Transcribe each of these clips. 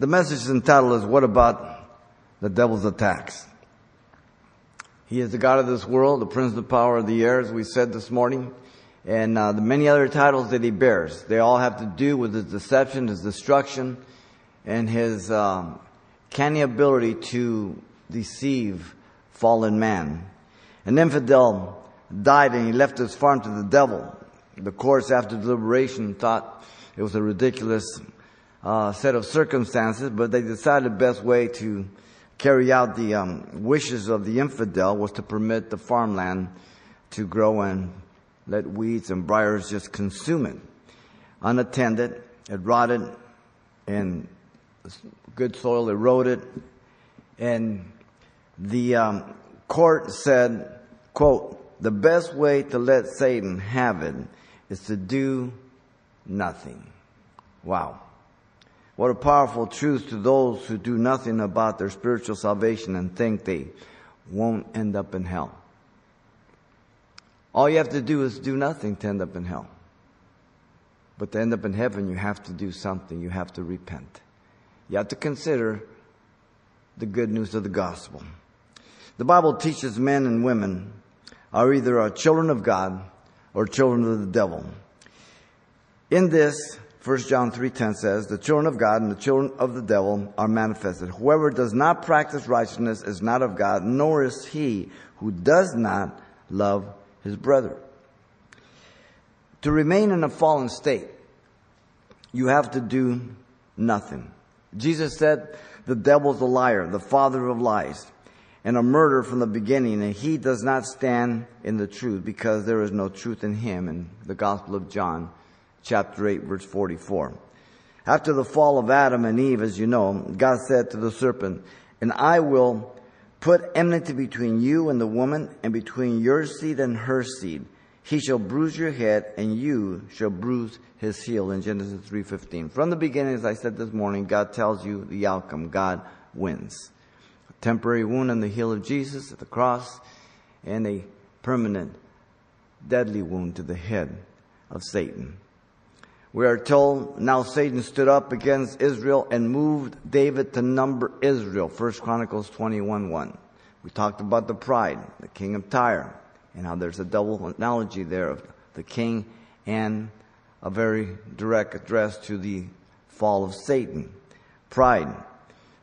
The message entitled is What About the Devil's Attacks? He is the God of this world, the Prince of the Power of the Air, as we said this morning, and uh, the many other titles that he bears. They all have to do with his deception, his destruction, and his um, canny ability to deceive fallen man. An infidel died and he left his farm to the devil. The courts, after deliberation, thought it was a ridiculous uh, set of circumstances, but they decided the best way to carry out the um, wishes of the infidel was to permit the farmland to grow and let weeds and briars just consume it. Unattended, it rotted, and good soil eroded, and the um, court said, quote, the best way to let Satan have it is to do nothing. Wow. What a powerful truth to those who do nothing about their spiritual salvation and think they won't end up in hell. All you have to do is do nothing to end up in hell. But to end up in heaven, you have to do something. You have to repent. You have to consider the good news of the gospel. The Bible teaches men and women are either our children of God or children of the devil. In this, 1 John 3:10 says, "The children of God and the children of the devil are manifested. Whoever does not practice righteousness is not of God, nor is he who does not love his brother." To remain in a fallen state, you have to do nothing. Jesus said, "The devil's a liar, the father of lies." and a murderer from the beginning, and he does not stand in the truth because there is no truth in him in the Gospel of John, chapter 8, verse 44. After the fall of Adam and Eve, as you know, God said to the serpent, And I will put enmity between you and the woman, and between your seed and her seed. He shall bruise your head, and you shall bruise his heel, in Genesis 3.15. From the beginning, as I said this morning, God tells you the outcome. God wins A temporary wound on the heel of Jesus at the cross, and a permanent deadly wound to the head of Satan. We are told now Satan stood up against Israel and moved David to number Israel. First Chronicles 21 1. We talked about the pride, the king of Tyre, and how there's a double analogy there of the king and a very direct address to the fall of Satan. Pride.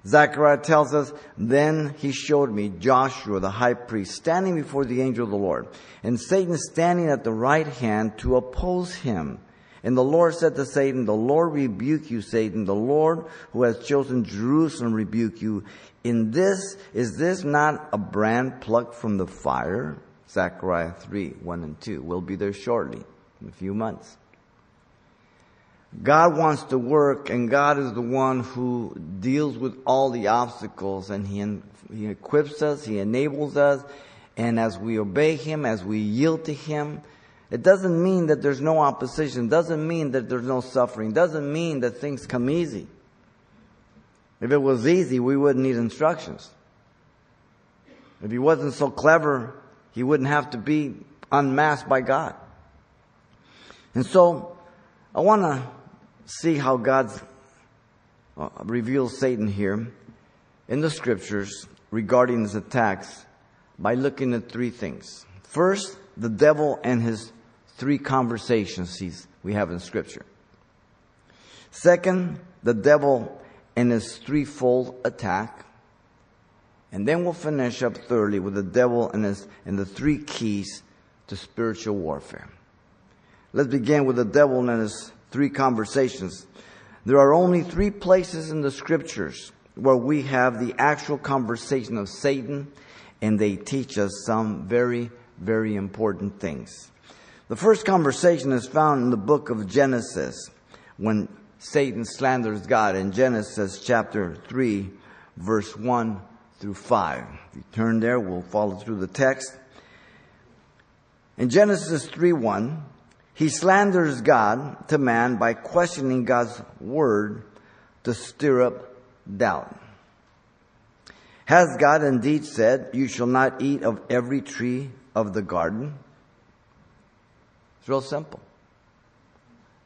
Zechariah tells us, Then he showed me Joshua the high priest standing before the angel of the Lord, and Satan standing at the right hand to oppose him. And the Lord said to Satan, The Lord rebuke you, Satan. The Lord who has chosen Jerusalem rebuke you. In this, is this not a brand plucked from the fire? Zechariah 3, 1 and 2. We'll be there shortly, in a few months. God wants to work and God is the one who deals with all the obstacles and he, he equips us, He enables us, and as we obey Him, as we yield to Him, it doesn't mean that there's no opposition, doesn't mean that there's no suffering, doesn't mean that things come easy. If it was easy, we wouldn't need instructions. If he wasn't so clever, he wouldn't have to be unmasked by God. And so, I want to see how God uh, reveals Satan here in the scriptures regarding his attacks by looking at three things. First, the devil and his three conversations we have in scripture. Second, the devil and his threefold attack. And then we'll finish up thirdly with the devil and his, and the three keys to spiritual warfare. Let's begin with the devil and his three conversations. There are only three places in the scriptures where we have the actual conversation of Satan and they teach us some very, very important things. The first conversation is found in the book of Genesis when Satan slanders God in Genesis chapter 3 verse 1 through 5. If you turn there, we'll follow through the text. In Genesis 3 1, he slanders God to man by questioning God's word to stir up doubt. Has God indeed said, You shall not eat of every tree of the garden? It's real simple.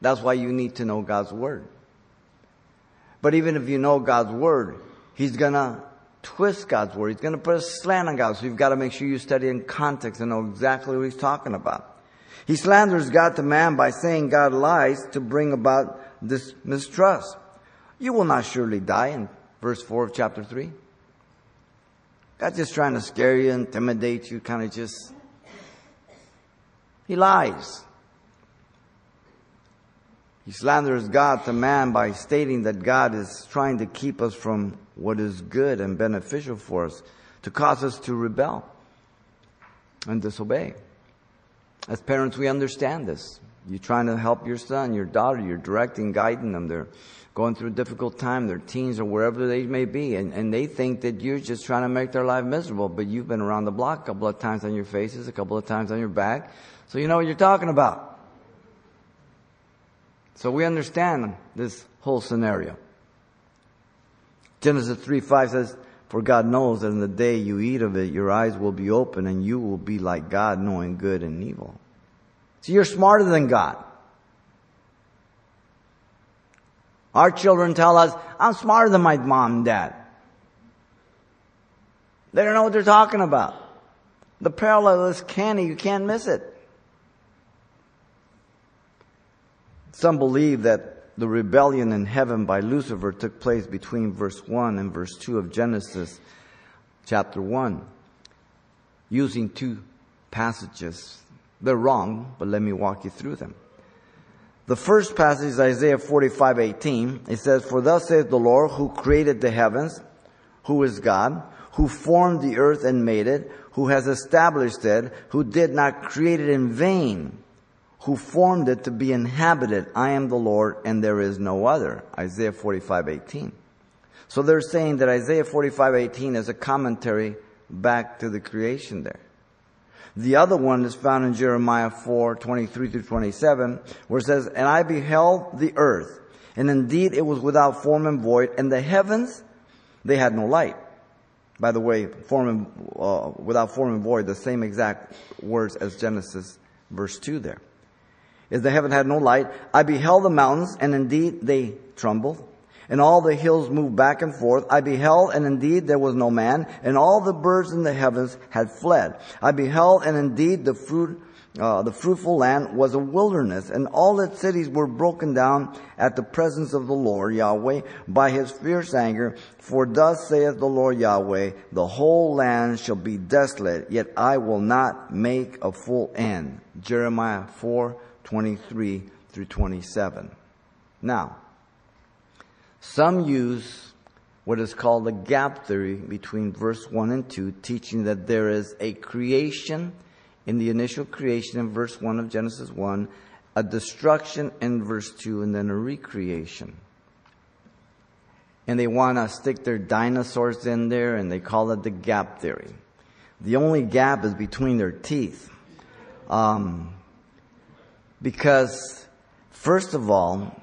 That's why you need to know God's word. But even if you know God's word, He's gonna twist God's word. He's gonna put a slant on God. So you've got to make sure you study in context and know exactly what He's talking about. He slanders God to man by saying God lies to bring about this mistrust. You will not surely die in verse 4 of chapter 3. God's just trying to scare you, intimidate you, kind of just. He lies. He slanders God to man by stating that God is trying to keep us from what is good and beneficial for us, to cause us to rebel and disobey. As parents, we understand this. You're trying to help your son, your daughter, you're directing, guiding them. They're going through a difficult time, their teens or wherever they may be, and, and they think that you're just trying to make their life miserable, but you've been around the block a couple of times on your faces, a couple of times on your back, so you know what you're talking about. So we understand this whole scenario. Genesis 3 5 says, For God knows that in the day you eat of it, your eyes will be open and you will be like God, knowing good and evil. So you're smarter than God. Our children tell us, I'm smarter than my mom and dad. They don't know what they're talking about. The parallel is canny, you can't miss it. Some believe that the rebellion in heaven by Lucifer took place between verse 1 and verse 2 of Genesis chapter 1, using two passages. They're wrong, but let me walk you through them. The first passage is Isaiah 45, 18. It says, For thus saith the Lord who created the heavens, who is God, who formed the earth and made it, who has established it, who did not create it in vain, who formed it to be inhabited. I am the Lord and there is no other. Isaiah 45, 18. So they're saying that Isaiah 45, 18 is a commentary back to the creation there. The other one is found in Jeremiah 4, 23 through 27, where it says, And I beheld the earth, and indeed it was without form and void, and the heavens, they had no light. By the way, form and, uh, without form and void, the same exact words as Genesis verse 2 there. Is the heaven had no light. I beheld the mountains, and indeed they trembled and all the hills moved back and forth. I beheld, and indeed there was no man, and all the birds in the heavens had fled. I beheld, and indeed the fruit, uh, the fruitful land was a wilderness, and all its cities were broken down at the presence of the Lord Yahweh by his fierce anger. For thus saith the Lord Yahweh, the whole land shall be desolate, yet I will not make a full end. Jeremiah 4, 23 through 27. Now, some use what is called the gap theory between verse 1 and 2, teaching that there is a creation in the initial creation in verse 1 of Genesis 1, a destruction in verse 2, and then a recreation. And they want to stick their dinosaurs in there, and they call it the gap theory. The only gap is between their teeth. Um, because, first of all,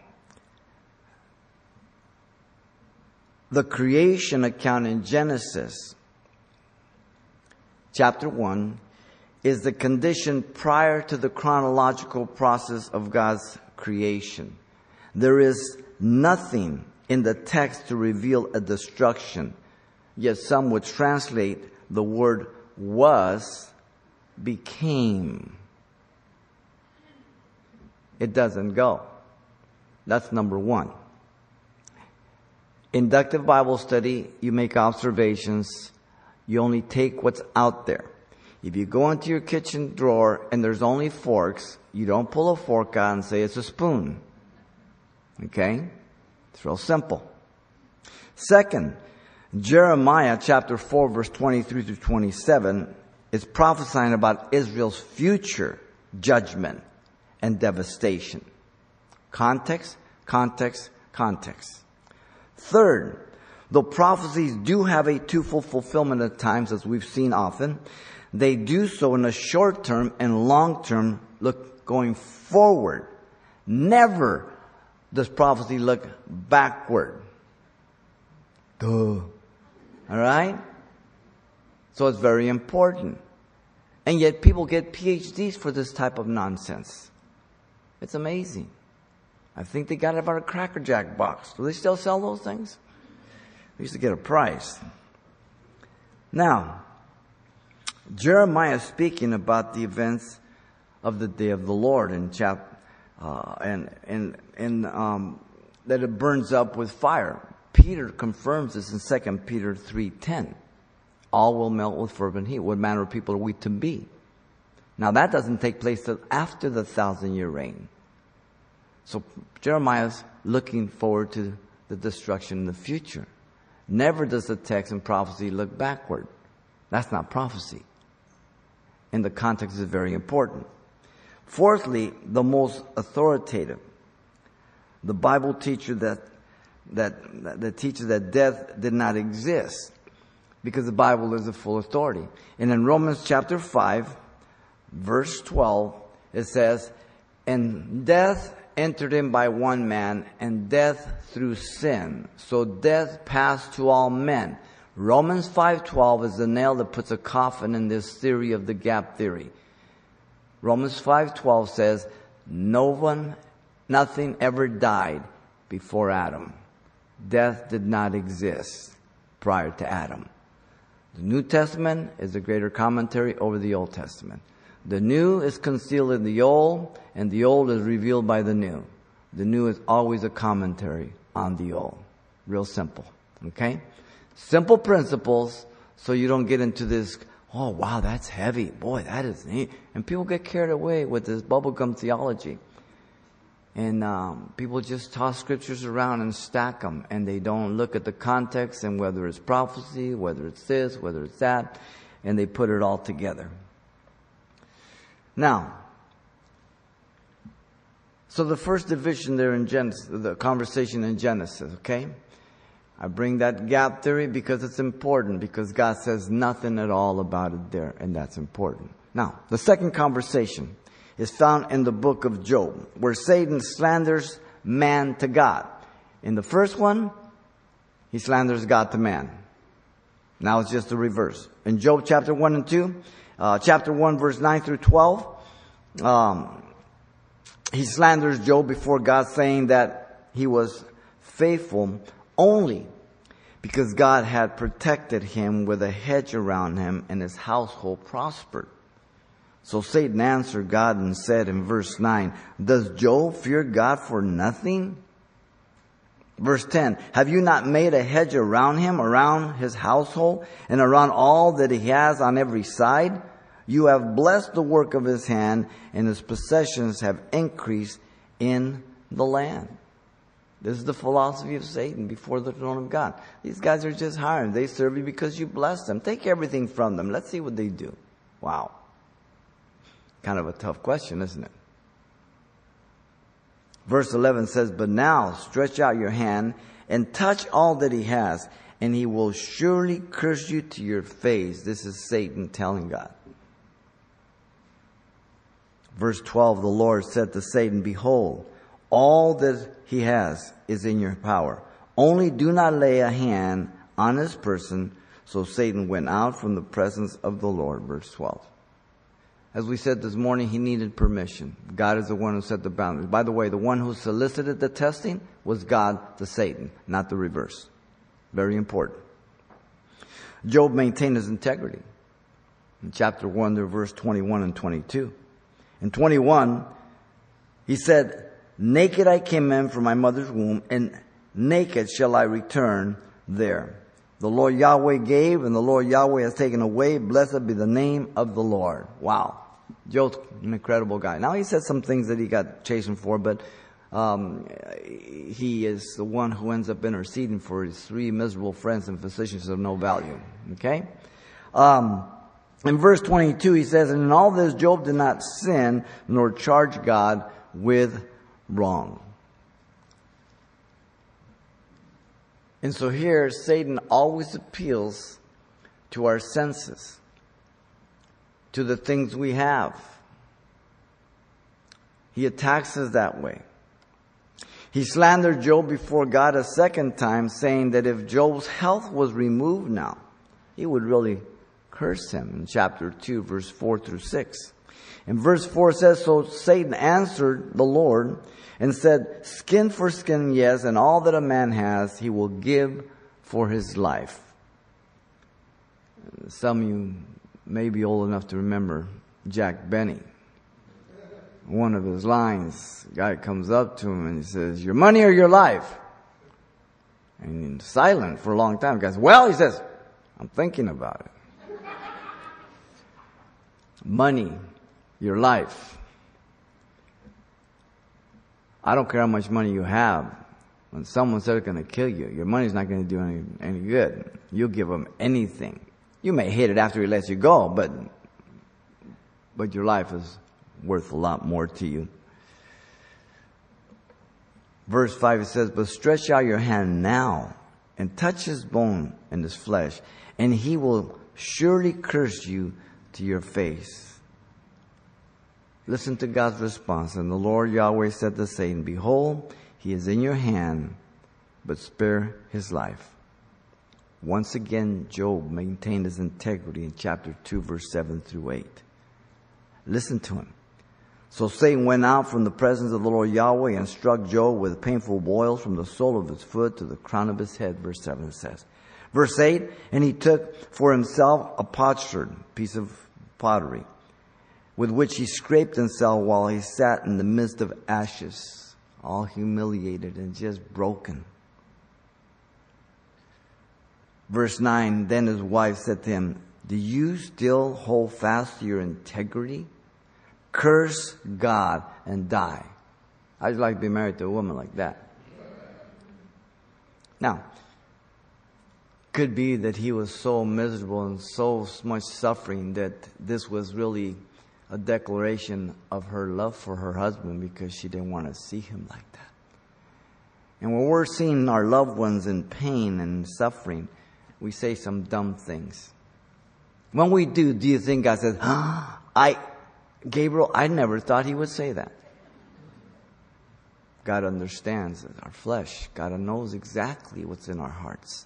the creation account in Genesis chapter 1 is the condition prior to the chronological process of God's creation. There is nothing in the text to reveal a destruction, yet some would translate the word was became. It doesn't go. That's number one. Inductive Bible study, you make observations. You only take what's out there. If you go into your kitchen drawer and there's only forks, you don't pull a fork out and say it's a spoon. Okay? It's real simple. Second, Jeremiah chapter 4 verse 23 through 27 is prophesying about Israel's future judgment and devastation. Context, context, context. Third, though prophecies do have a twofold fulfillment at times, as we've seen often, they do so in a short term and long term look going forward. Never does prophecy look backward. Duh. Alright? So it's very important. And yet people get PhDs for this type of nonsense. It's amazing. I think they got it out of a Cracker Jack box. Do they still sell those things? We used to get a price. Now, Jeremiah speaking about the events of the day of the Lord in uh, and, and, and, um, that it burns up with fire. Peter confirms this in 2 Peter 3.10. All will melt with fervent heat. What manner of people are we to be? Now that doesn't take place till after the thousand year reign. So Jeremiah's looking forward to the destruction in the future. Never does the text in prophecy look backward. That's not prophecy. And the context is very important. Fourthly, the most authoritative. The Bible teacher that, that, that teaches that death did not exist because the Bible is a full authority. And in Romans chapter 5, verse 12, it says, And death entered in by one man, and death through sin. So death passed to all men. Romans 5:12 is the nail that puts a coffin in this theory of the gap theory. Romans 5:12 says, "No one nothing ever died before Adam. Death did not exist prior to Adam." The New Testament is a greater commentary over the Old Testament. The new is concealed in the old, and the old is revealed by the new. The new is always a commentary on the old. Real simple. Okay? Simple principles so you don't get into this, oh wow, that's heavy. Boy, that is neat. And people get carried away with this bubblegum theology. And um, people just toss scriptures around and stack them, and they don't look at the context and whether it's prophecy, whether it's this, whether it's that, and they put it all together. Now, so the first division there in Genesis, the conversation in Genesis, okay? I bring that gap theory because it's important, because God says nothing at all about it there, and that's important. Now, the second conversation is found in the book of Job, where Satan slanders man to God. In the first one, he slanders God to man. Now it's just the reverse. In Job chapter 1 and 2, uh, chapter 1 verse 9 through 12, um, he slanders Job before God saying that he was faithful only because God had protected him with a hedge around him and his household prospered. So Satan answered God and said in verse 9, Does Job fear God for nothing? Verse 10, Have you not made a hedge around him, around his household, and around all that he has on every side? You have blessed the work of his hand, and his possessions have increased in the land. This is the philosophy of Satan before the throne of God. These guys are just hired. They serve you because you bless them. Take everything from them. Let's see what they do. Wow. Kind of a tough question, isn't it? Verse 11 says, But now stretch out your hand and touch all that he has, and he will surely curse you to your face. This is Satan telling God. Verse 12, the Lord said to Satan, Behold, all that he has is in your power. Only do not lay a hand on his person. So Satan went out from the presence of the Lord. Verse 12. As we said this morning, he needed permission. God is the one who set the boundaries. By the way, the one who solicited the testing was God to Satan, not the reverse. Very important. Job maintained his integrity. In chapter 1, there verse 21 and 22. In 21, he said, Naked I came in from my mother's womb, and naked shall I return there. The Lord Yahweh gave, and the Lord Yahweh has taken away. Blessed be the name of the Lord. Wow. Job's an incredible guy. Now he said some things that he got chastened for, but um, he is the one who ends up interceding for his three miserable friends and physicians of no value. Okay? Um, in verse 22, he says, And in all this, Job did not sin nor charge God with wrong. And so here, Satan always appeals to our senses, to the things we have. He attacks us that way. He slandered Job before God a second time, saying that if Job's health was removed now, he would really curse him in chapter 2, verse 4 through 6. And verse 4 says, So Satan answered the Lord and said, Skin for skin, yes, and all that a man has, he will give for his life. Some of you may be old enough to remember Jack Benny. One of his lines, guy comes up to him and he says, Your money or your life? And he's silent for a long time. The guy says, Well, he says, I'm thinking about it. Money, your life. I don't care how much money you have. When someone says they're going to kill you, your money's not going to do any, any good. You'll give them anything. You may hate it after he lets you go, but, but your life is worth a lot more to you. Verse 5 it says, But stretch out your hand now and touch his bone and his flesh, and he will surely curse you to your face. Listen to God's response. And the Lord Yahweh said to Satan, Behold, he is in your hand, but spare his life. Once again, Job maintained his integrity in chapter 2, verse 7 through 8. Listen to him. So Satan went out from the presence of the Lord Yahweh and struck Job with painful boils from the sole of his foot to the crown of his head, verse 7 says. Verse 8, and he took for himself a potsherd, piece of pottery, with which he scraped himself while he sat in the midst of ashes, all humiliated and just broken. Verse 9 Then his wife said to him, Do you still hold fast to your integrity? Curse God and die. I'd like to be married to a woman like that. Now, could be that he was so miserable and so much suffering that this was really a declaration of her love for her husband because she didn't want to see him like that. And when we're seeing our loved ones in pain and suffering, we say some dumb things. When we do, do you think God says, oh, I, Gabriel, I never thought he would say that. God understands our flesh. God knows exactly what's in our hearts.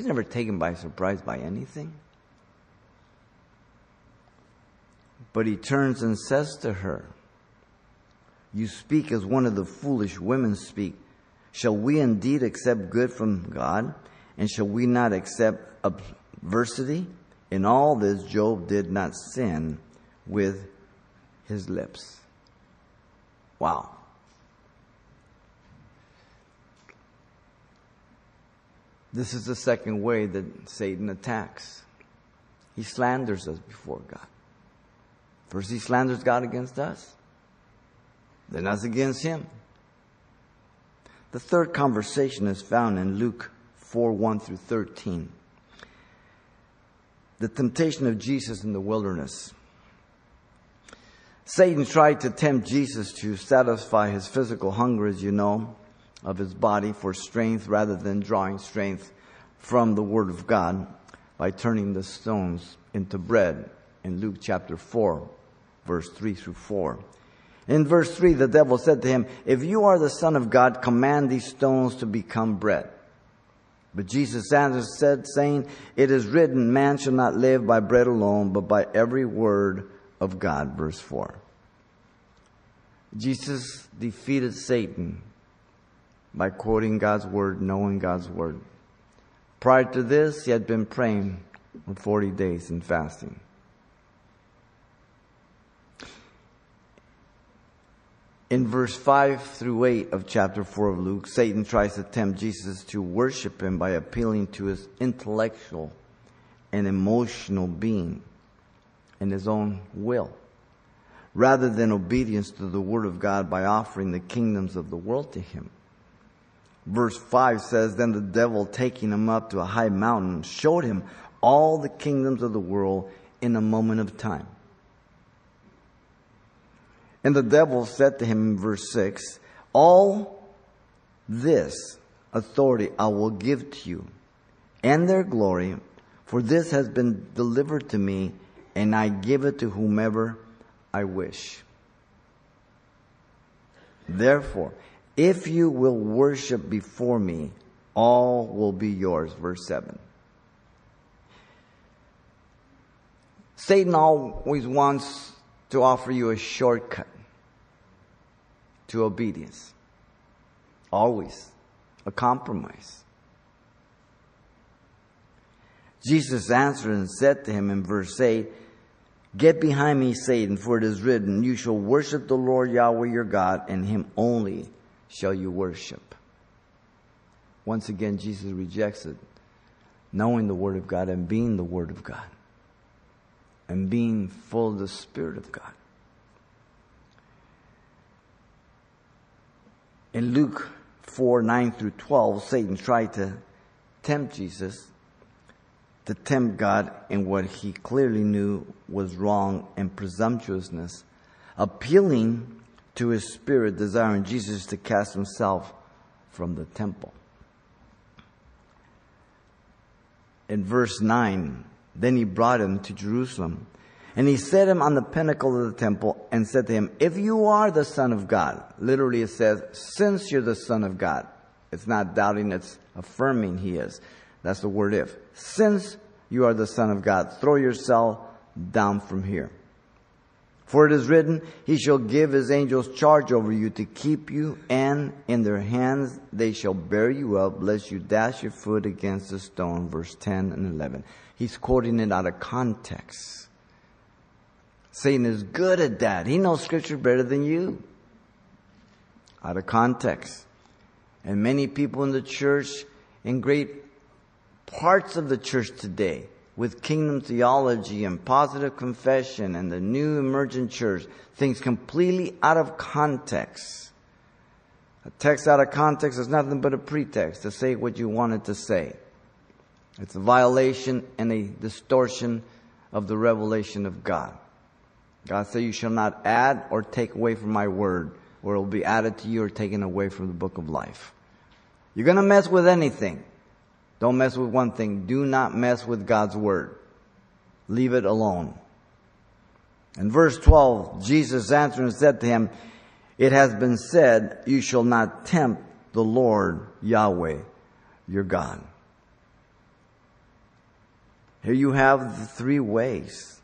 He's never taken by surprise by anything. But he turns and says to her, You speak as one of the foolish women speak. Shall we indeed accept good from God? And shall we not accept adversity? In all this, Job did not sin with his lips. Wow. This is the second way that Satan attacks. He slanders us before God. First, he slanders God against us, then us against him. The third conversation is found in Luke 4 1 through 13. The temptation of Jesus in the wilderness. Satan tried to tempt Jesus to satisfy his physical hunger, as you know, of his body for strength rather than drawing strength from the Word of God by turning the stones into bread in Luke chapter 4 verse 3 through 4. In verse 3, the devil said to him, If you are the Son of God, command these stones to become bread. But Jesus answered, said, saying, It is written, Man shall not live by bread alone, but by every word of God. Verse 4. Jesus defeated Satan by quoting God's word, knowing God's word. Prior to this, he had been praying for 40 days and fasting. In verse 5 through 8 of chapter 4 of Luke, Satan tries to tempt Jesus to worship him by appealing to his intellectual and emotional being and his own will, rather than obedience to the word of God by offering the kingdoms of the world to him. Verse 5 says, Then the devil, taking him up to a high mountain, showed him all the kingdoms of the world in a moment of time. And the devil said to him verse 6 All this authority I will give to you, and their glory, for this has been delivered to me, and I give it to whomever I wish. Therefore, if you will worship before me, all will be yours. Verse 7. Satan always wants to offer you a shortcut to obedience. Always a compromise. Jesus answered and said to him in verse 8, Get behind me, Satan, for it is written, You shall worship the Lord Yahweh your God, and him only shall you worship. Once again, Jesus rejects it, knowing the Word of God and being the Word of God, and being full of the Spirit of God. In Luke 4 9 through 12, Satan tried to tempt Jesus, to tempt God in what he clearly knew was wrong and presumptuousness, appealing to his spirit, desiring Jesus to cast himself from the temple. In verse 9, then he brought him to Jerusalem and he set him on the pinnacle of the temple and said to him, If you are the Son of God, literally it says, since you're the Son of God. It's not doubting, it's affirming he is. That's the word if. Since you are the Son of God, throw yourself down from here. For it is written, He shall give His angels charge over you to keep you, and in their hands they shall bear you up, lest you dash your foot against a stone. Verse 10 and 11. He's quoting it out of context. Satan is good at that. He knows scripture better than you. Out of context. And many people in the church, in great parts of the church today, with kingdom theology and positive confession and the new emergent church, things completely out of context. A text out of context is nothing but a pretext to say what you wanted to say. It's a violation and a distortion of the revelation of God. God said, You shall not add or take away from my word, or it will be added to you or taken away from the book of life. You're going to mess with anything. Don't mess with one thing. Do not mess with God's word. Leave it alone. In verse 12, Jesus answered and said to him, It has been said, You shall not tempt the Lord Yahweh, your God. Here you have the three ways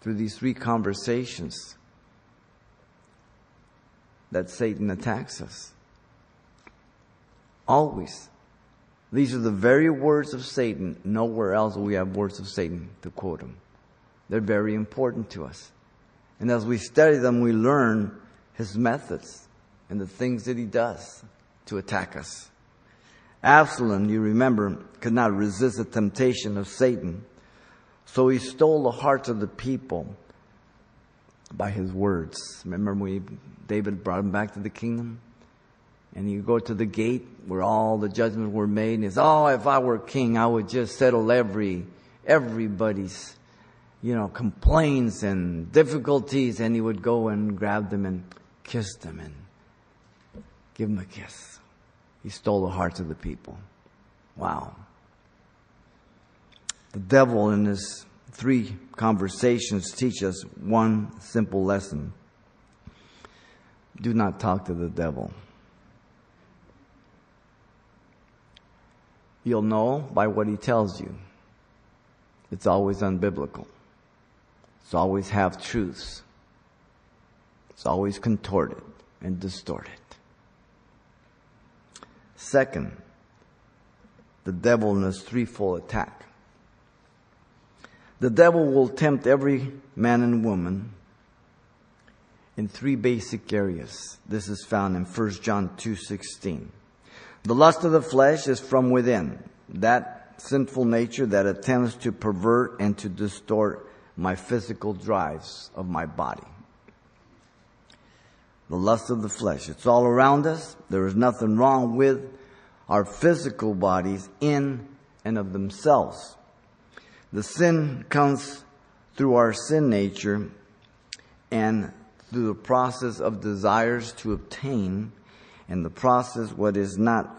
through these three conversations that Satan attacks us. Always. These are the very words of Satan. Nowhere else we have words of Satan to quote them. They're very important to us. And as we study them, we learn his methods and the things that he does to attack us. Absalom, you remember, could not resist the temptation of Satan. So he stole the hearts of the people by his words. Remember when David brought him back to the kingdom? And you go to the gate where all the judgments were made, and says, Oh, if I were king, I would just settle every, everybody's, you know, complaints and difficulties. And he would go and grab them and kiss them and give them a kiss. He stole the hearts of the people. Wow. The devil in his three conversations teach us one simple lesson. Do not talk to the devil. You'll know by what he tells you. It's always unbiblical. It's always half truths. It's always contorted and distorted. Second, the devil in his threefold attack. The devil will tempt every man and woman in three basic areas. This is found in 1 John 2:16. The lust of the flesh is from within, that sinful nature that attempts to pervert and to distort my physical drives of my body. The lust of the flesh. It's all around us. There is nothing wrong with our physical bodies in and of themselves. The sin comes through our sin nature and through the process of desires to obtain and the process what is not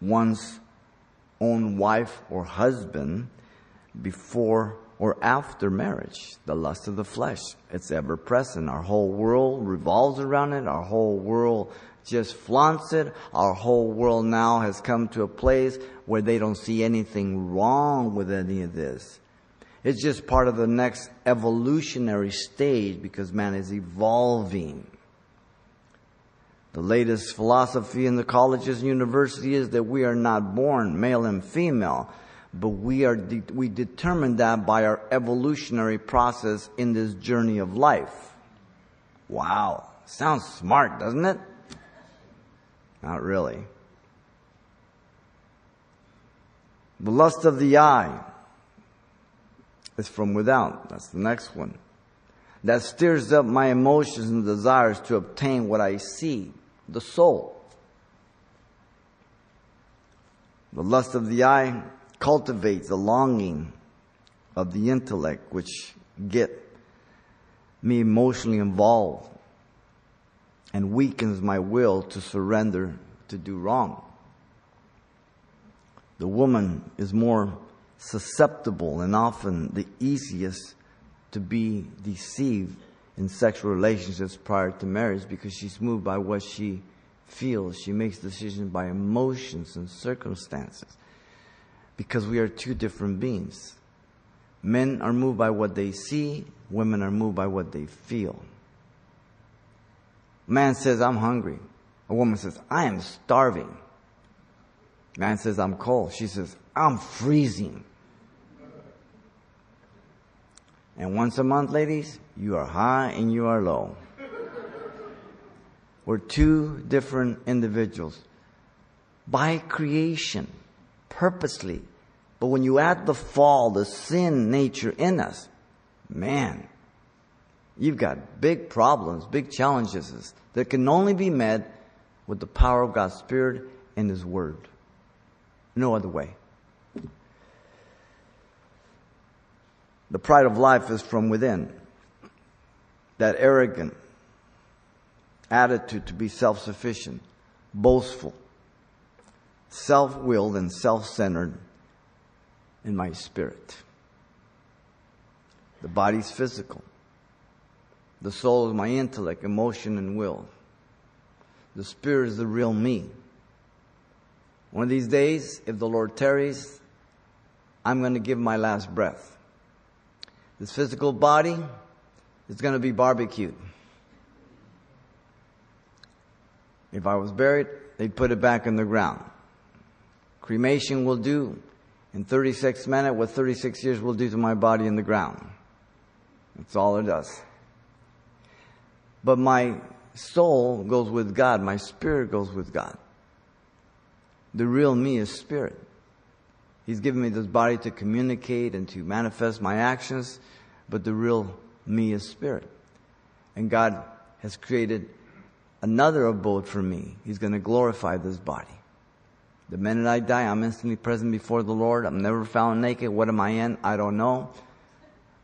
one's own wife or husband before or after marriage, the lust of the flesh. It's ever present. Our whole world revolves around it. Our whole world just flaunts it. Our whole world now has come to a place where they don't see anything wrong with any of this. It's just part of the next evolutionary stage because man is evolving. The latest philosophy in the colleges and universities is that we are not born male and female, but we are de- we determine that by our evolutionary process in this journey of life. Wow, sounds smart, doesn't it? Not really. The lust of the eye is from without. That's the next one. That stirs up my emotions and desires to obtain what I see the soul. The lust of the eye cultivates the longing of the intellect, which get me emotionally involved and weakens my will to surrender to do wrong. The woman is more susceptible and often the easiest to be deceived in sexual relationships prior to marriage because she's moved by what she feels. She makes decisions by emotions and circumstances because we are two different beings. Men are moved by what they see, women are moved by what they feel. Man says, I'm hungry. A woman says, I am starving. Man says, I'm cold. She says, I'm freezing. And once a month, ladies, you are high and you are low. We're two different individuals by creation, purposely. But when you add the fall, the sin nature in us, man, you've got big problems, big challenges that can only be met with the power of God's Spirit and His Word. No other way. The pride of life is from within. That arrogant attitude to be self-sufficient, boastful, self-willed and self-centered in my spirit. The body's physical. The soul is my intellect, emotion, and will. The spirit is the real me. One of these days, if the Lord tarries, I'm going to give my last breath. This physical body is going to be barbecued. If I was buried, they'd put it back in the ground. Cremation will do in 36 minutes what 36 years will do to my body in the ground. That's all it does. But my soul goes with God. My spirit goes with God. The real me is spirit. He's given me this body to communicate and to manifest my actions, but the real me is spirit. And God has created another abode for me. He's going to glorify this body. The minute I die, I'm instantly present before the Lord. I'm never found naked. What am I in? I don't know.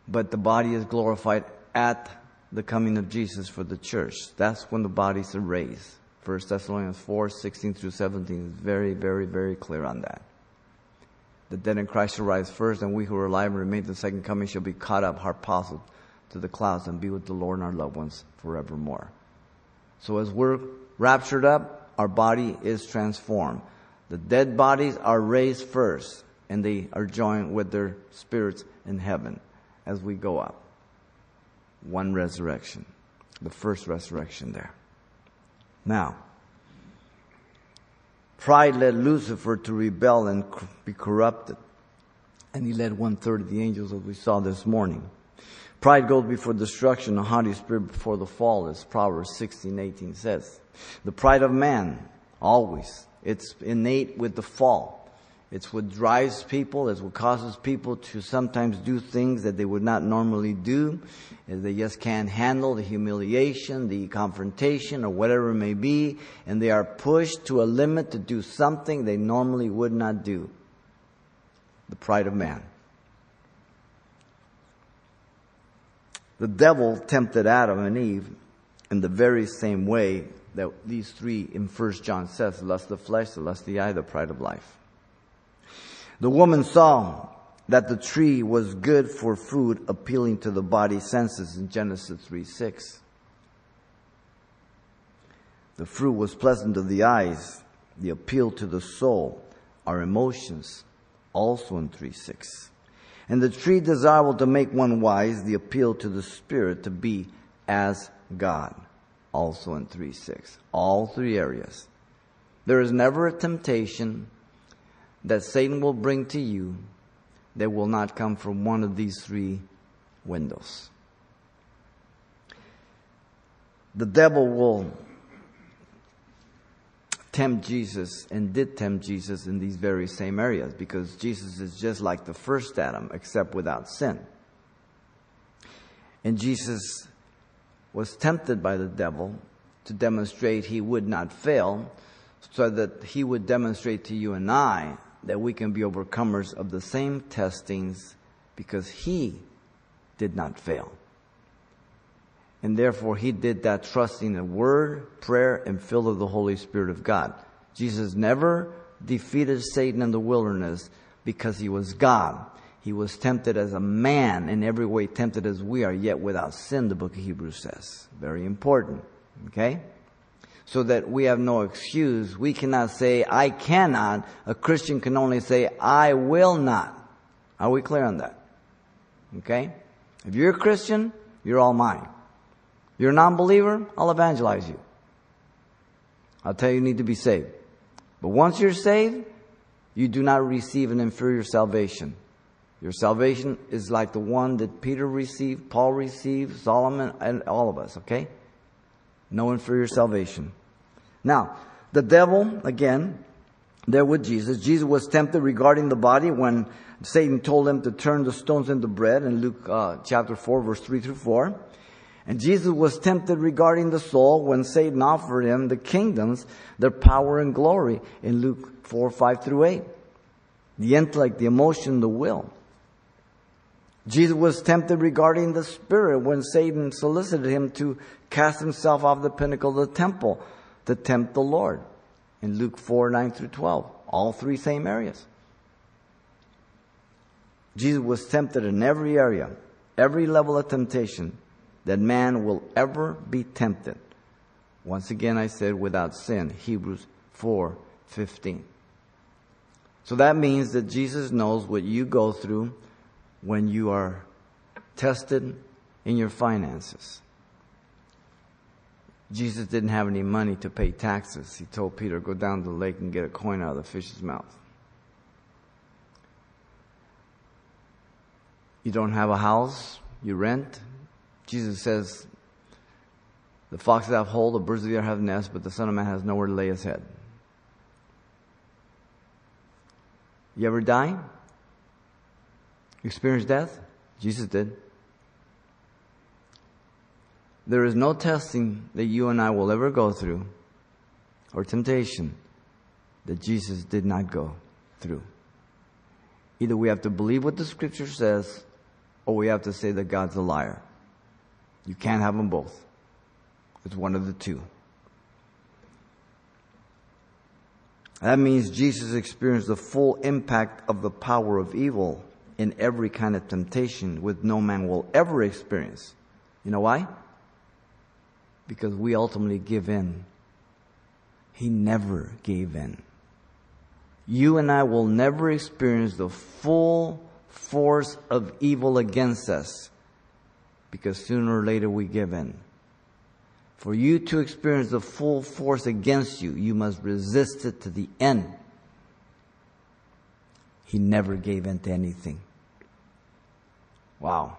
But the body is glorified at the coming of Jesus for the church. That's when the are raised. 1 Thessalonians 4, 16 through 17 is very, very, very clear on that the dead in Christ shall rise first, and we who are alive and remain to the second coming shall be caught up, harpazoed to the clouds, and be with the Lord and our loved ones forevermore. So as we're raptured up, our body is transformed. The dead bodies are raised first, and they are joined with their spirits in heaven as we go up. One resurrection. The first resurrection there. Now, Pride led Lucifer to rebel and be corrupted. And he led one third of the angels as we saw this morning. Pride goes before destruction, a haughty spirit before the fall, as Proverbs 16, 18 says. The pride of man, always, it's innate with the fall. It's what drives people. It's what causes people to sometimes do things that they would not normally do. They just can't handle the humiliation, the confrontation, or whatever it may be, and they are pushed to a limit to do something they normally would not do. The pride of man. The devil tempted Adam and Eve in the very same way that these three in First John says, lust of the flesh, the lust of the eye, the pride of life. The woman saw that the tree was good for food, appealing to the body senses in Genesis 3 6. The fruit was pleasant to the eyes, the appeal to the soul, our emotions, also in 3 6. And the tree desirable to make one wise, the appeal to the spirit to be as God. also in 3 6. All three areas. There is never a temptation that Satan will bring to you that will not come from one of these three windows. The devil will tempt Jesus and did tempt Jesus in these very same areas because Jesus is just like the first Adam except without sin. And Jesus was tempted by the devil to demonstrate he would not fail so that he would demonstrate to you and I that we can be overcomers of the same testings because he did not fail. And therefore, he did that trusting in word, prayer, and filled of the Holy Spirit of God. Jesus never defeated Satan in the wilderness because he was God. He was tempted as a man, in every way tempted as we are, yet without sin, the book of Hebrews says. Very important. Okay? So that we have no excuse. We cannot say, I cannot. A Christian can only say, I will not. Are we clear on that? Okay? If you're a Christian, you're all mine. You're a non-believer, I'll evangelize you. I'll tell you you need to be saved. But once you're saved, you do not receive an inferior salvation. Your salvation is like the one that Peter received, Paul received, Solomon, and all of us, okay? No inferior salvation. Now, the devil, again, there with Jesus. Jesus was tempted regarding the body when Satan told him to turn the stones into bread in Luke uh, chapter 4, verse 3 through 4. And Jesus was tempted regarding the soul when Satan offered him the kingdoms, their power and glory in Luke 4, 5 through 8. The intellect, the emotion, the will. Jesus was tempted regarding the spirit when Satan solicited him to cast himself off the pinnacle of the temple to tempt the Lord in Luke 4, 9 through 12. All three same areas. Jesus was tempted in every area, every level of temptation that man will ever be tempted. Once again, I said without sin. Hebrews 4 15. So that means that Jesus knows what you go through when you are tested in your finances. Jesus didn't have any money to pay taxes. He told Peter, go down to the lake and get a coin out of the fish's mouth. You don't have a house, you rent, Jesus says, the foxes have hole, the birds of the air have nests, but the Son of Man has nowhere to lay his head. You ever die? Experience death? Jesus did. There is no testing that you and I will ever go through, or temptation, that Jesus did not go through. Either we have to believe what the scripture says, or we have to say that God's a liar. You can't have them both. It's one of the two. That means Jesus experienced the full impact of the power of evil in every kind of temptation which no man will ever experience. You know why? Because we ultimately give in. He never gave in. You and I will never experience the full force of evil against us because sooner or later we give in. For you to experience the full force against you, you must resist it to the end. He never gave in to anything. Wow.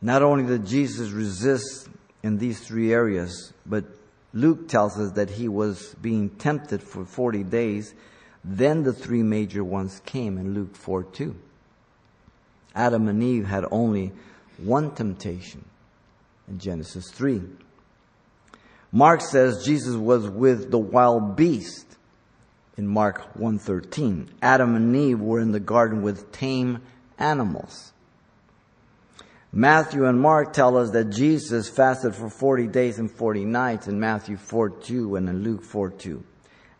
Not only did Jesus resist in these three areas, but Luke tells us that he was being tempted for 40 days. Then the three major ones came in Luke 4 2. Adam and Eve had only one temptation in Genesis 3. Mark says Jesus was with the wild beast in Mark 1:13. Adam and Eve were in the garden with tame animals. Matthew and Mark tell us that Jesus fasted for 40 days and 40 nights in Matthew 4:2 and in Luke 4:2.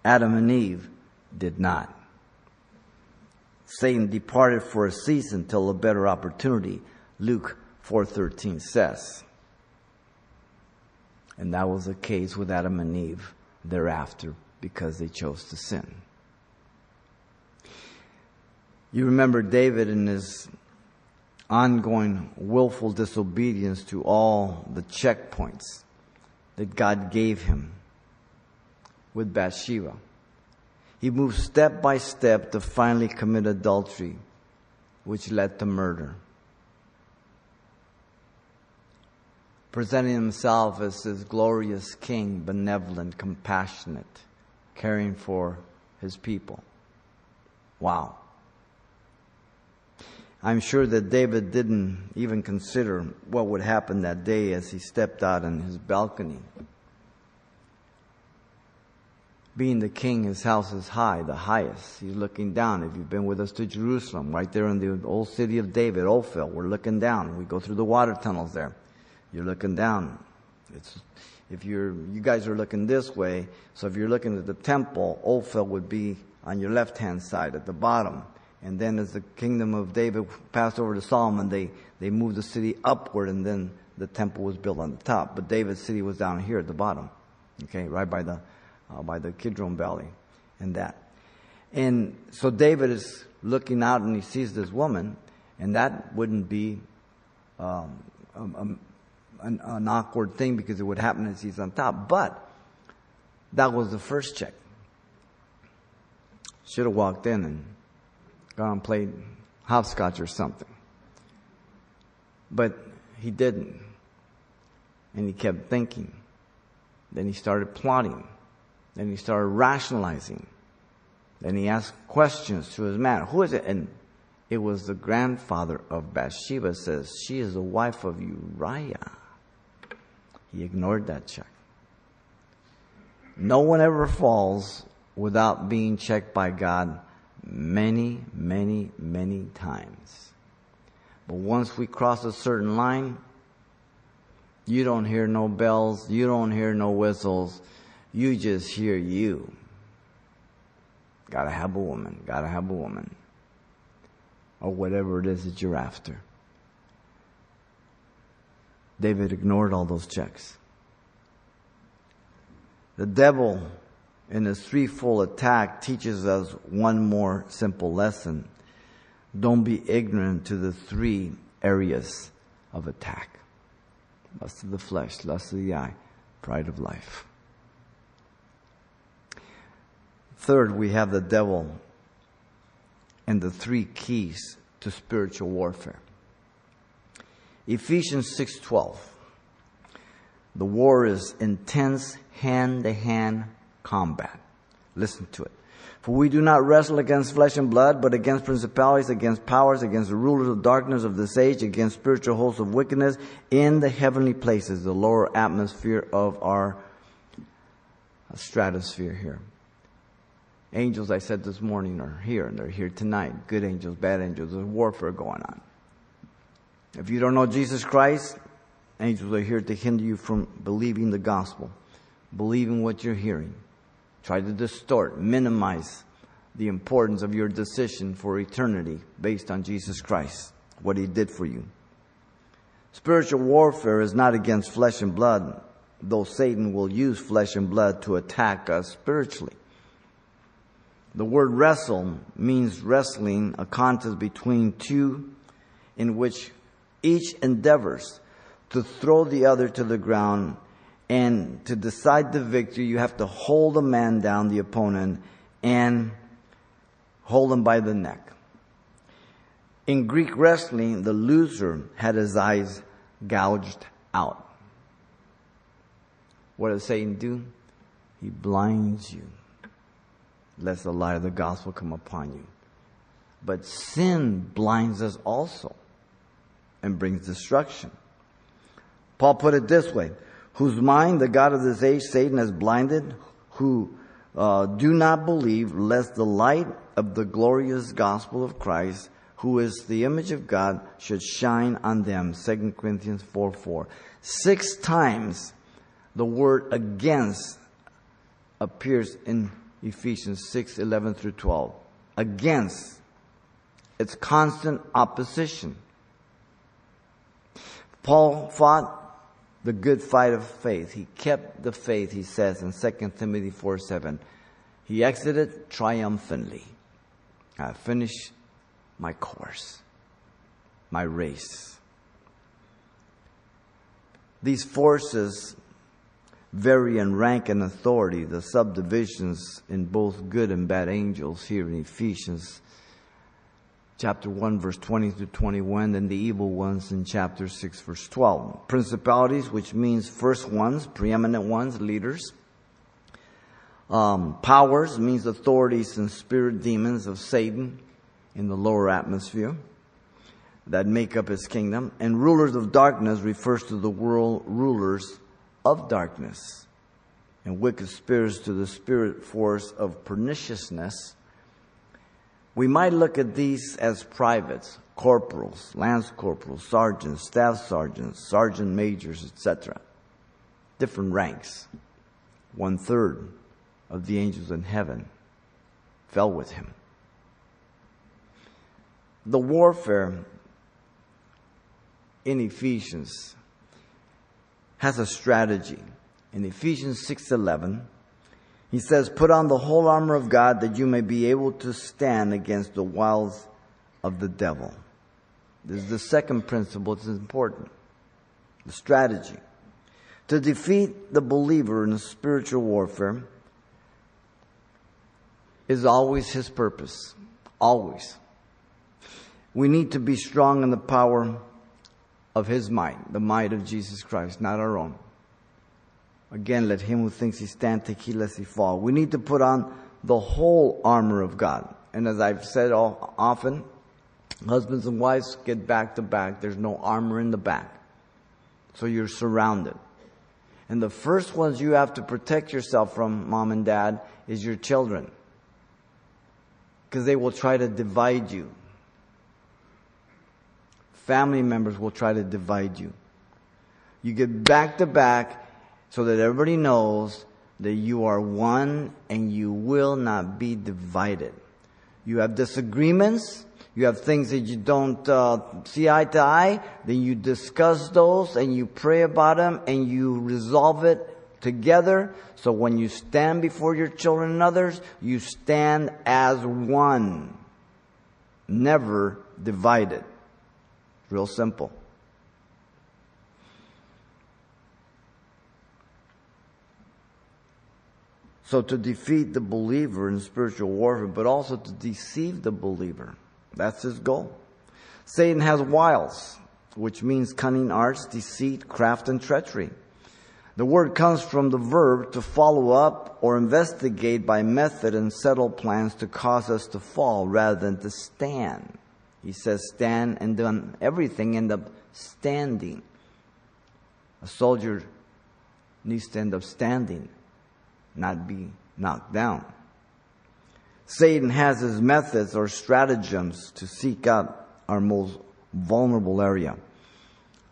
Adam and Eve did not. Satan departed for a season till a better opportunity, Luke 4:13 says. And that was the case with Adam and Eve thereafter because they chose to sin. You remember David in his ongoing willful disobedience to all the checkpoints that God gave him with Bathsheba. He moved step by step to finally commit adultery, which led to murder. Presenting himself as this glorious king, benevolent, compassionate, caring for his people. Wow. I'm sure that David didn't even consider what would happen that day as he stepped out on his balcony. Being the king, his house is high, the highest. He's looking down. If you've been with us to Jerusalem, right there in the old city of David, Ophel, we're looking down. We go through the water tunnels there. You're looking down. It's, if you're, you guys are looking this way, so if you're looking at the temple, Ophel would be on your left hand side at the bottom. And then as the kingdom of David passed over to Solomon, they, they moved the city upward and then the temple was built on the top. But David's city was down here at the bottom. Okay, right by the, uh, by the Kidron Valley and that. And so David is looking out and he sees this woman and that wouldn't be, um, um, an, an awkward thing because it would happen as he's on top. But that was the first check. Should have walked in and gone and played hopscotch or something. But he didn't. And he kept thinking. Then he started plotting. Then he started rationalizing. Then he asked questions to his man. Who is it? And it was the grandfather of Bathsheba says, she is the wife of Uriah. He ignored that check. No one ever falls without being checked by God many, many, many times. But once we cross a certain line, you don't hear no bells, you don't hear no whistles, you just hear you. Gotta have a woman, gotta have a woman. Or whatever it is that you're after. David ignored all those checks. The devil in his threefold attack teaches us one more simple lesson. Don't be ignorant to the three areas of attack. Lust of the flesh, lust of the eye, pride of life. Third, we have the devil and the three keys to spiritual warfare. Ephesians 6:12. The war is intense hand-to-hand combat. Listen to it. For we do not wrestle against flesh and blood, but against principalities, against powers, against the rulers of darkness of this age, against spiritual hosts of wickedness in the heavenly places, the lower atmosphere of our stratosphere here. Angels, I said this morning, are here, and they're here tonight. Good angels, bad angels. There's warfare going on. If you don't know Jesus Christ, angels are here to hinder you from believing the gospel, believing what you're hearing try to distort, minimize the importance of your decision for eternity based on Jesus Christ, what He did for you. Spiritual warfare is not against flesh and blood, though Satan will use flesh and blood to attack us spiritually. The word wrestle means wrestling, a contest between two in which each endeavors to throw the other to the ground and to decide the victory, you have to hold a man down, the opponent, and hold him by the neck. In Greek wrestling, the loser had his eyes gouged out. What does Satan do? He blinds you, lest the light of the gospel come upon you. But sin blinds us also and brings destruction. Paul put it this way whose mind the God of this age, Satan, has blinded, who uh, do not believe, lest the light of the glorious gospel of Christ, who is the image of God, should shine on them. 2 Corinthians 4 4. Six times the word against appears in Ephesians 6 11 through 12. Against. It's constant opposition. Paul fought the good fight of faith. He kept the faith, he says in 2 Timothy 4 7. He exited triumphantly. I finished my course. my race. These forces vary in rank and authority, the subdivisions in both good and bad angels here in Ephesians chapter 1 verse 20 to 21 and the evil ones in chapter 6 verse 12. Principalities, which means first ones, preeminent ones, leaders. Um, powers means authorities and spirit demons of Satan in the lower atmosphere that make up his kingdom. And rulers of darkness refers to the world rulers of darkness. And wicked spirits to the spirit force of perniciousness we might look at these as privates, corporals, lance corporals, sergeants, staff sergeants, sergeant majors, etc. Different ranks. One third of the angels in heaven fell with him. The warfare in Ephesians has a strategy. In Ephesians 6:11, he says, Put on the whole armor of God that you may be able to stand against the wiles of the devil. This is the second principle, it's important. The strategy. To defeat the believer in spiritual warfare is always his purpose. Always. We need to be strong in the power of his might, the might of Jesus Christ, not our own. Again, let him who thinks he stand take heed lest he fall. We need to put on the whole armor of God. And as I've said all, often, husbands and wives get back to back. There's no armor in the back. So you're surrounded. And the first ones you have to protect yourself from, mom and dad, is your children. Because they will try to divide you. Family members will try to divide you. You get back to back so that everybody knows that you are one and you will not be divided. You have disagreements, you have things that you don't uh, see eye to eye, then you discuss those and you pray about them and you resolve it together. So when you stand before your children and others, you stand as one, never divided. Real simple. So to defeat the believer in spiritual warfare, but also to deceive the believer. That's his goal. Satan has wiles, which means cunning arts, deceit, craft, and treachery. The word comes from the verb to follow up or investigate by method and settle plans to cause us to fall rather than to stand. He says stand and then everything end up standing. A soldier needs to end up standing not be knocked down. Satan has his methods or stratagems to seek out our most vulnerable area.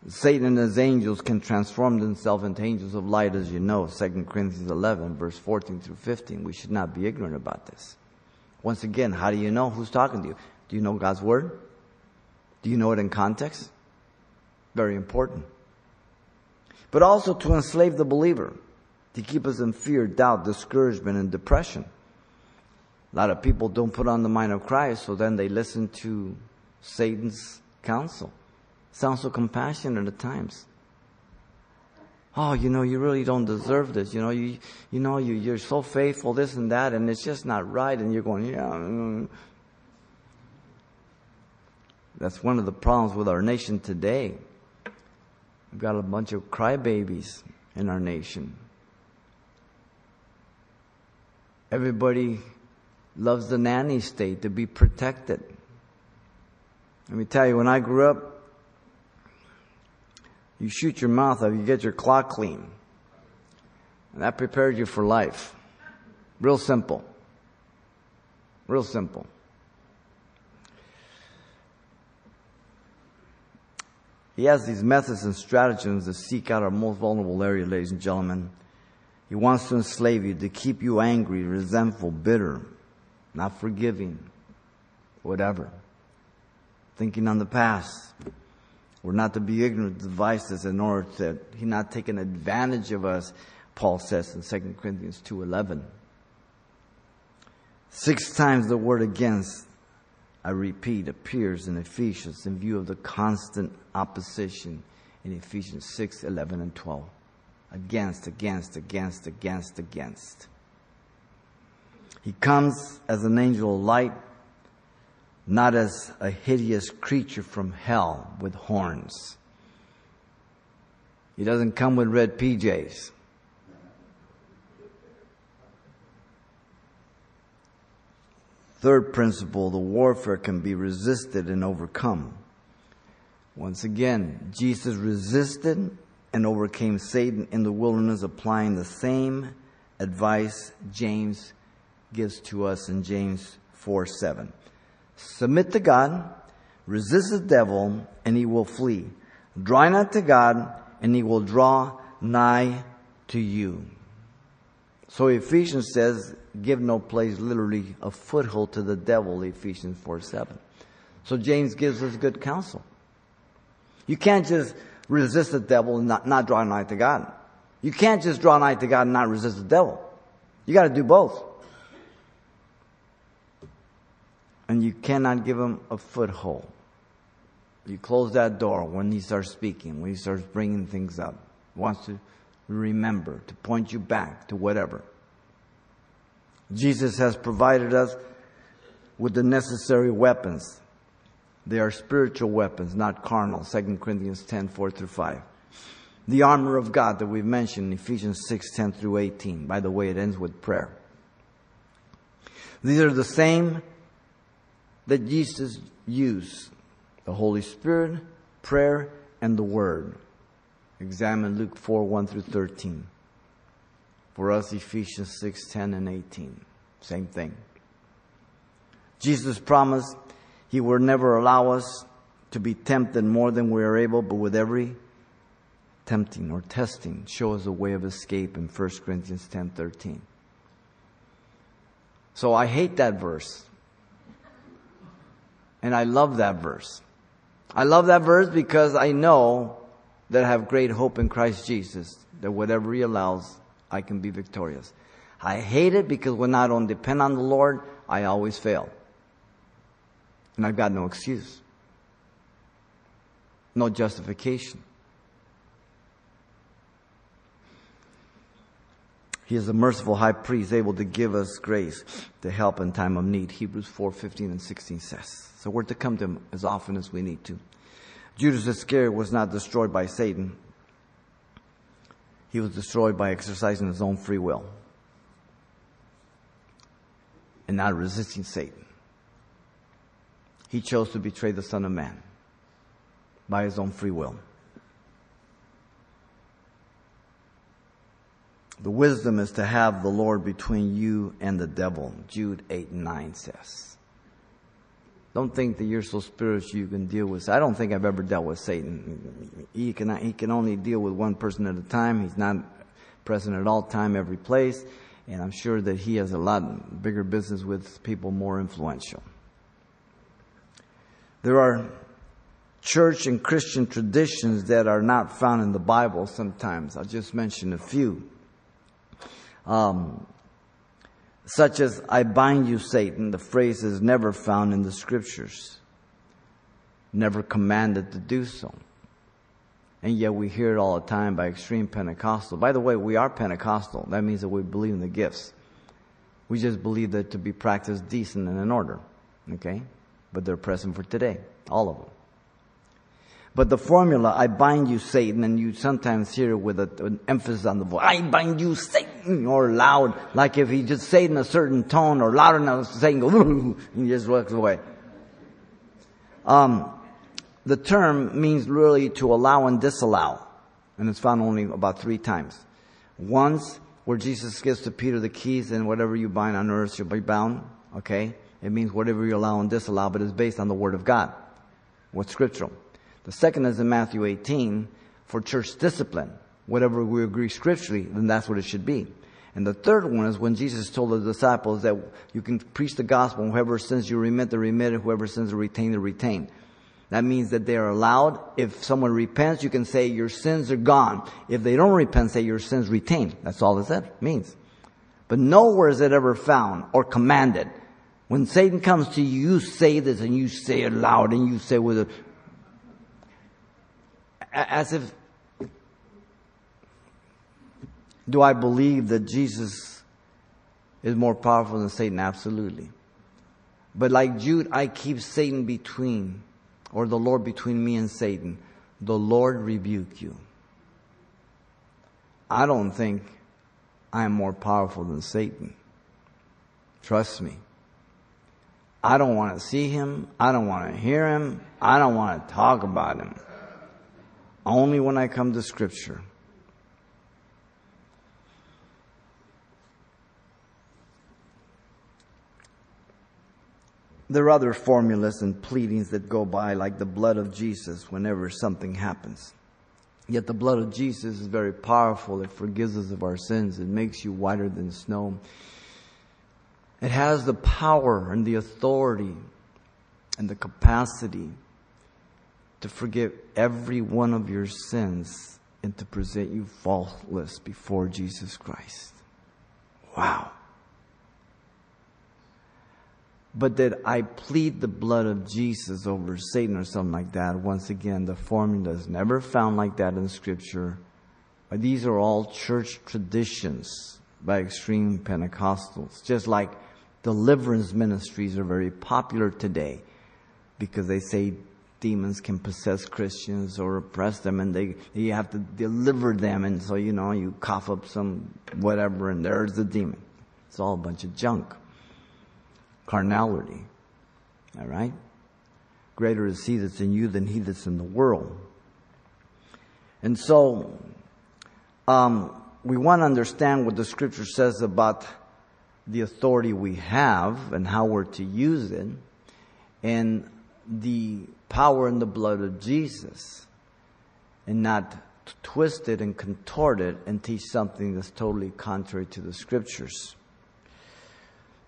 Satan and his angels can transform themselves into angels of light, as you know, 2 Corinthians 11, verse 14 through 15. We should not be ignorant about this. Once again, how do you know who's talking to you? Do you know God's Word? Do you know it in context? Very important. But also to enslave the believer to keep us in fear, doubt, discouragement, and depression. A lot of people don't put on the mind of Christ, so then they listen to Satan's counsel. Sounds so compassionate at times. Oh, you know, you really don't deserve this. You know, you, you know, you, you're so faithful, this and that, and it's just not right. And you're going, yeah. Mm, That's one of the problems with our nation today. We've got a bunch of crybabies in our nation. Everybody loves the nanny state to be protected. Let me tell you, when I grew up, you shoot your mouth off, you get your clock clean. And that prepared you for life. Real simple. Real simple. He has these methods and stratagems to seek out our most vulnerable area, ladies and gentlemen. He wants to enslave you, to keep you angry, resentful, bitter, not forgiving, whatever. Thinking on the past. We're not to be ignorant of devices in order that he not take an advantage of us, Paul says in 2 Corinthians 2.11. Six times the word against I repeat, appears in Ephesians in view of the constant opposition in Ephesians 6, 11, and 12. Against, against, against, against, against. He comes as an angel of light, not as a hideous creature from hell with horns. He doesn't come with red PJs. Third principle, the warfare can be resisted and overcome. Once again, Jesus resisted and overcame Satan in the wilderness, applying the same advice James gives to us in James 4 7. Submit to God, resist the devil, and he will flee. Draw nigh to God, and he will draw nigh to you. So Ephesians says, give no place, literally, a foothold to the devil, Ephesians 4 7. So James gives us good counsel. You can't just resist the devil and not, not draw nigh to God. You can't just draw nigh to God and not resist the devil. You gotta do both. And you cannot give him a foothold. You close that door when he starts speaking, when he starts bringing things up, wants to remember, to point you back to whatever. Jesus has provided us with the necessary weapons. They are spiritual weapons, not carnal. 2 Corinthians 10, 4 through 5. The armor of God that we've mentioned in Ephesians 6, 10 through 18. By the way, it ends with prayer. These are the same that Jesus used. The Holy Spirit, prayer, and the Word. Examine Luke 4, 1 through 13. For us, Ephesians 6, 10 and 18. Same thing. Jesus promised he will never allow us to be tempted more than we are able, but with every tempting or testing, show us a way of escape in 1 Corinthians 10, 13. So I hate that verse. And I love that verse. I love that verse because I know that I have great hope in Christ Jesus, that whatever He allows, I can be victorious. I hate it because when I don't depend on the Lord, I always fail. And I've got no excuse. No justification. He is a merciful high priest able to give us grace to help in time of need. Hebrews 4, 15 and 16 says. So we're to come to him as often as we need to. Judas Iscariot was not destroyed by Satan. He was destroyed by exercising his own free will and not resisting Satan. He chose to betray the Son of Man by his own free will. The wisdom is to have the Lord between you and the devil, Jude 8 and 9 says. Don't think that you're so spiritual you can deal with. I don't think I've ever dealt with Satan. He can, he can only deal with one person at a time. He's not present at all time, every place. And I'm sure that he has a lot bigger business with people more influential. There are church and Christian traditions that are not found in the Bible sometimes. I'll just mention a few. Um, such as, I bind you, Satan. The phrase is never found in the scriptures. Never commanded to do so. And yet we hear it all the time by extreme Pentecostal. By the way, we are Pentecostal. That means that we believe in the gifts. We just believe that to be practiced decent and in order. Okay? But they're present for today. All of them. But the formula, I bind you, Satan, and you sometimes hear it with a, an emphasis on the voice, I bind you, Satan, or loud, like if he just say it in a certain tone or loud enough, Satan goes, and he just walks away. Um, the term means really to allow and disallow, and it's found only about three times. Once, where Jesus gives to Peter the keys, and whatever you bind on earth shall be bound, okay? It means whatever you allow and disallow, but it's based on the Word of God. What's scriptural. The second is in Matthew 18 for church discipline. Whatever we agree scripturally, then that's what it should be. And the third one is when Jesus told the disciples that you can preach the gospel, and whoever sins you remit, they remit, whoever sins you retain, they retain. That means that they are allowed, if someone repents, you can say your sins are gone. If they don't repent, say your sins retain. That's all it means. But nowhere is it ever found or commanded When Satan comes to you, you say this and you say it loud and you say with a, as if, do I believe that Jesus is more powerful than Satan? Absolutely. But like Jude, I keep Satan between, or the Lord between me and Satan. The Lord rebuke you. I don't think I am more powerful than Satan. Trust me. I don't want to see him. I don't want to hear him. I don't want to talk about him. Only when I come to Scripture. There are other formulas and pleadings that go by, like the blood of Jesus, whenever something happens. Yet the blood of Jesus is very powerful. It forgives us of our sins. It makes you whiter than snow. It has the power and the authority and the capacity to forgive every one of your sins and to present you faultless before Jesus Christ. Wow but that I plead the blood of Jesus over Satan or something like that. Once again, the formula is never found like that in Scripture. These are all church traditions by extreme Pentecostals. Just like deliverance ministries are very popular today because they say demons can possess Christians or oppress them and they you have to deliver them and so you know you cough up some whatever and there's the demon. It's all a bunch of junk carnality. All right? Greater is he that's in you than he that's in the world. And so, um, we want to understand what the scripture says about the authority we have and how we're to use it and the power in the blood of Jesus and not twist it and contort it and teach something that's totally contrary to the scriptures.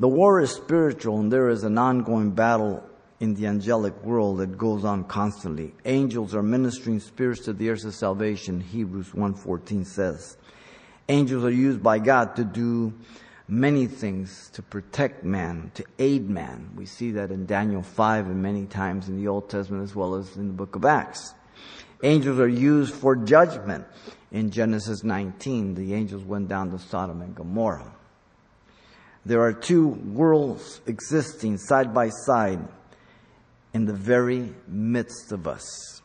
The war is spiritual and there is an ongoing battle in the angelic world that goes on constantly. Angels are ministering spirits to the heirs of salvation, Hebrews 1.14 says. Angels are used by God to do many things to protect man, to aid man. We see that in Daniel 5 and many times in the Old Testament as well as in the book of Acts. Angels are used for judgment. In Genesis 19, the angels went down to Sodom and Gomorrah. There are two worlds existing side by side in the very midst of us.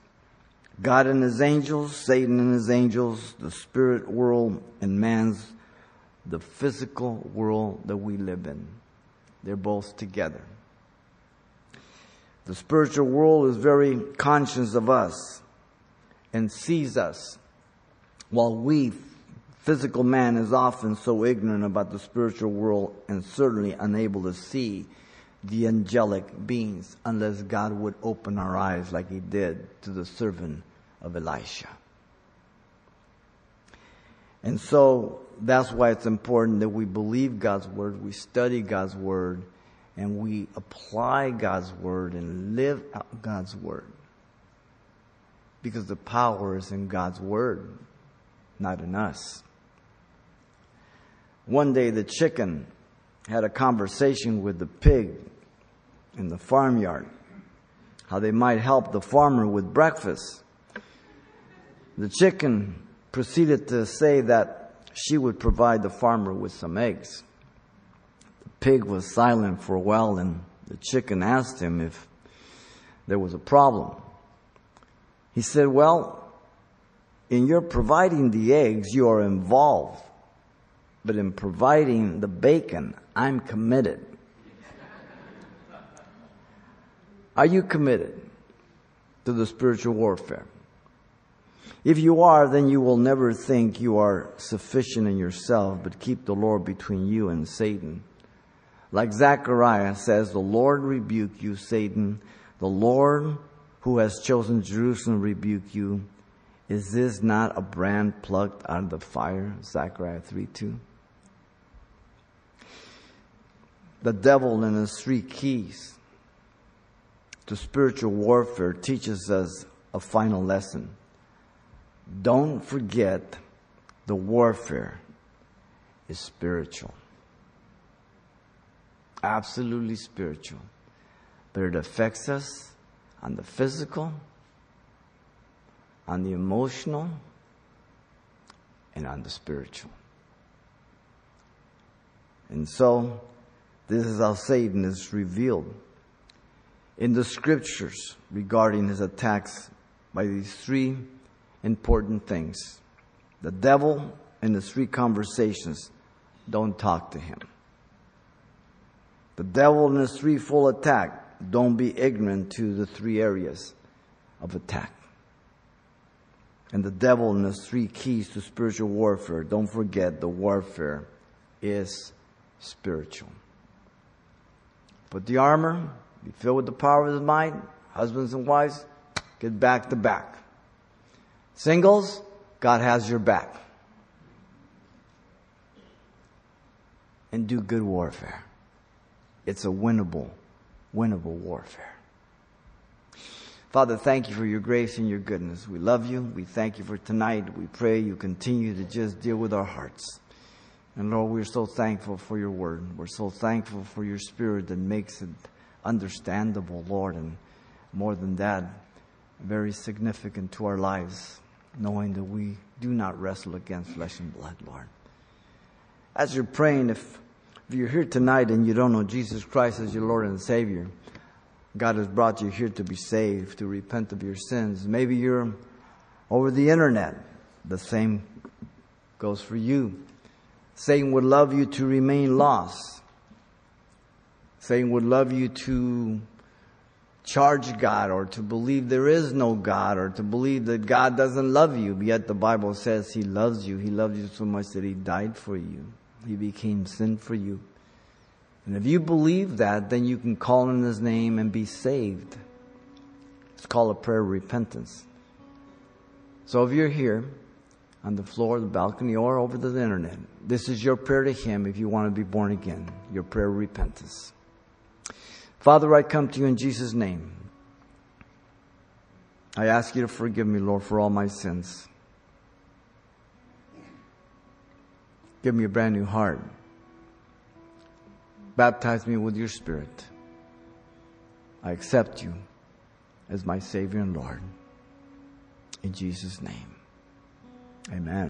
God and his angels, Satan and his angels, the spirit world and man's the physical world that we live in. They're both together. The spiritual world is very conscious of us and sees us while we Physical man is often so ignorant about the spiritual world and certainly unable to see the angelic beings unless God would open our eyes like he did to the servant of Elisha. And so that's why it's important that we believe God's word, we study God's word, and we apply God's word and live out God's word. Because the power is in God's word, not in us. One day the chicken had a conversation with the pig in the farmyard, how they might help the farmer with breakfast. The chicken proceeded to say that she would provide the farmer with some eggs. The pig was silent for a while and the chicken asked him if there was a problem. He said, well, in your providing the eggs, you are involved but in providing the bacon, I'm committed. Are you committed to the spiritual warfare? If you are, then you will never think you are sufficient in yourself, but keep the Lord between you and Satan. Like Zechariah says, the Lord rebuke you, Satan. The Lord who has chosen Jerusalem rebuke you. Is this not a brand plucked out of the fire? Zechariah 3 2 the devil and his three keys to spiritual warfare teaches us a final lesson. Don't forget the warfare is spiritual. absolutely spiritual, but it affects us on the physical, on the emotional, and on the spiritual. And so, this is how Satan is revealed in the scriptures regarding his attacks by these three important things. The devil and the three conversations don't talk to him. The devil and his threefold attack don't be ignorant to the three areas of attack. And the devil and his three keys to spiritual warfare, don't forget the warfare is spiritual. Put the armor, be filled with the power of his might. Husbands and wives, get back to back. Singles, God has your back. And do good warfare. It's a winnable, winnable warfare. Father, thank you for your grace and your goodness. We love you. We thank you for tonight. We pray you continue to just deal with our hearts. And Lord, we're so thankful for your word. We're so thankful for your spirit that makes it understandable, Lord, and more than that, very significant to our lives, knowing that we do not wrestle against flesh and blood, Lord. As you're praying, if, if you're here tonight and you don't know Jesus Christ as your Lord and Savior, God has brought you here to be saved, to repent of your sins. Maybe you're over the internet. The same goes for you. Satan would love you to remain lost. Satan would love you to charge God or to believe there is no God or to believe that God doesn't love you. Yet the Bible says He loves you. He loves you so much that He died for you. He became sin for you. And if you believe that, then you can call in His name and be saved. It's called a prayer of repentance. So if you're here, on the floor, the balcony, or over the internet. This is your prayer to Him if you want to be born again, your prayer of repentance. Father, I come to you in Jesus' name. I ask you to forgive me, Lord, for all my sins. Give me a brand new heart. Baptize me with your Spirit. I accept you as my Savior and Lord. In Jesus' name. Amen.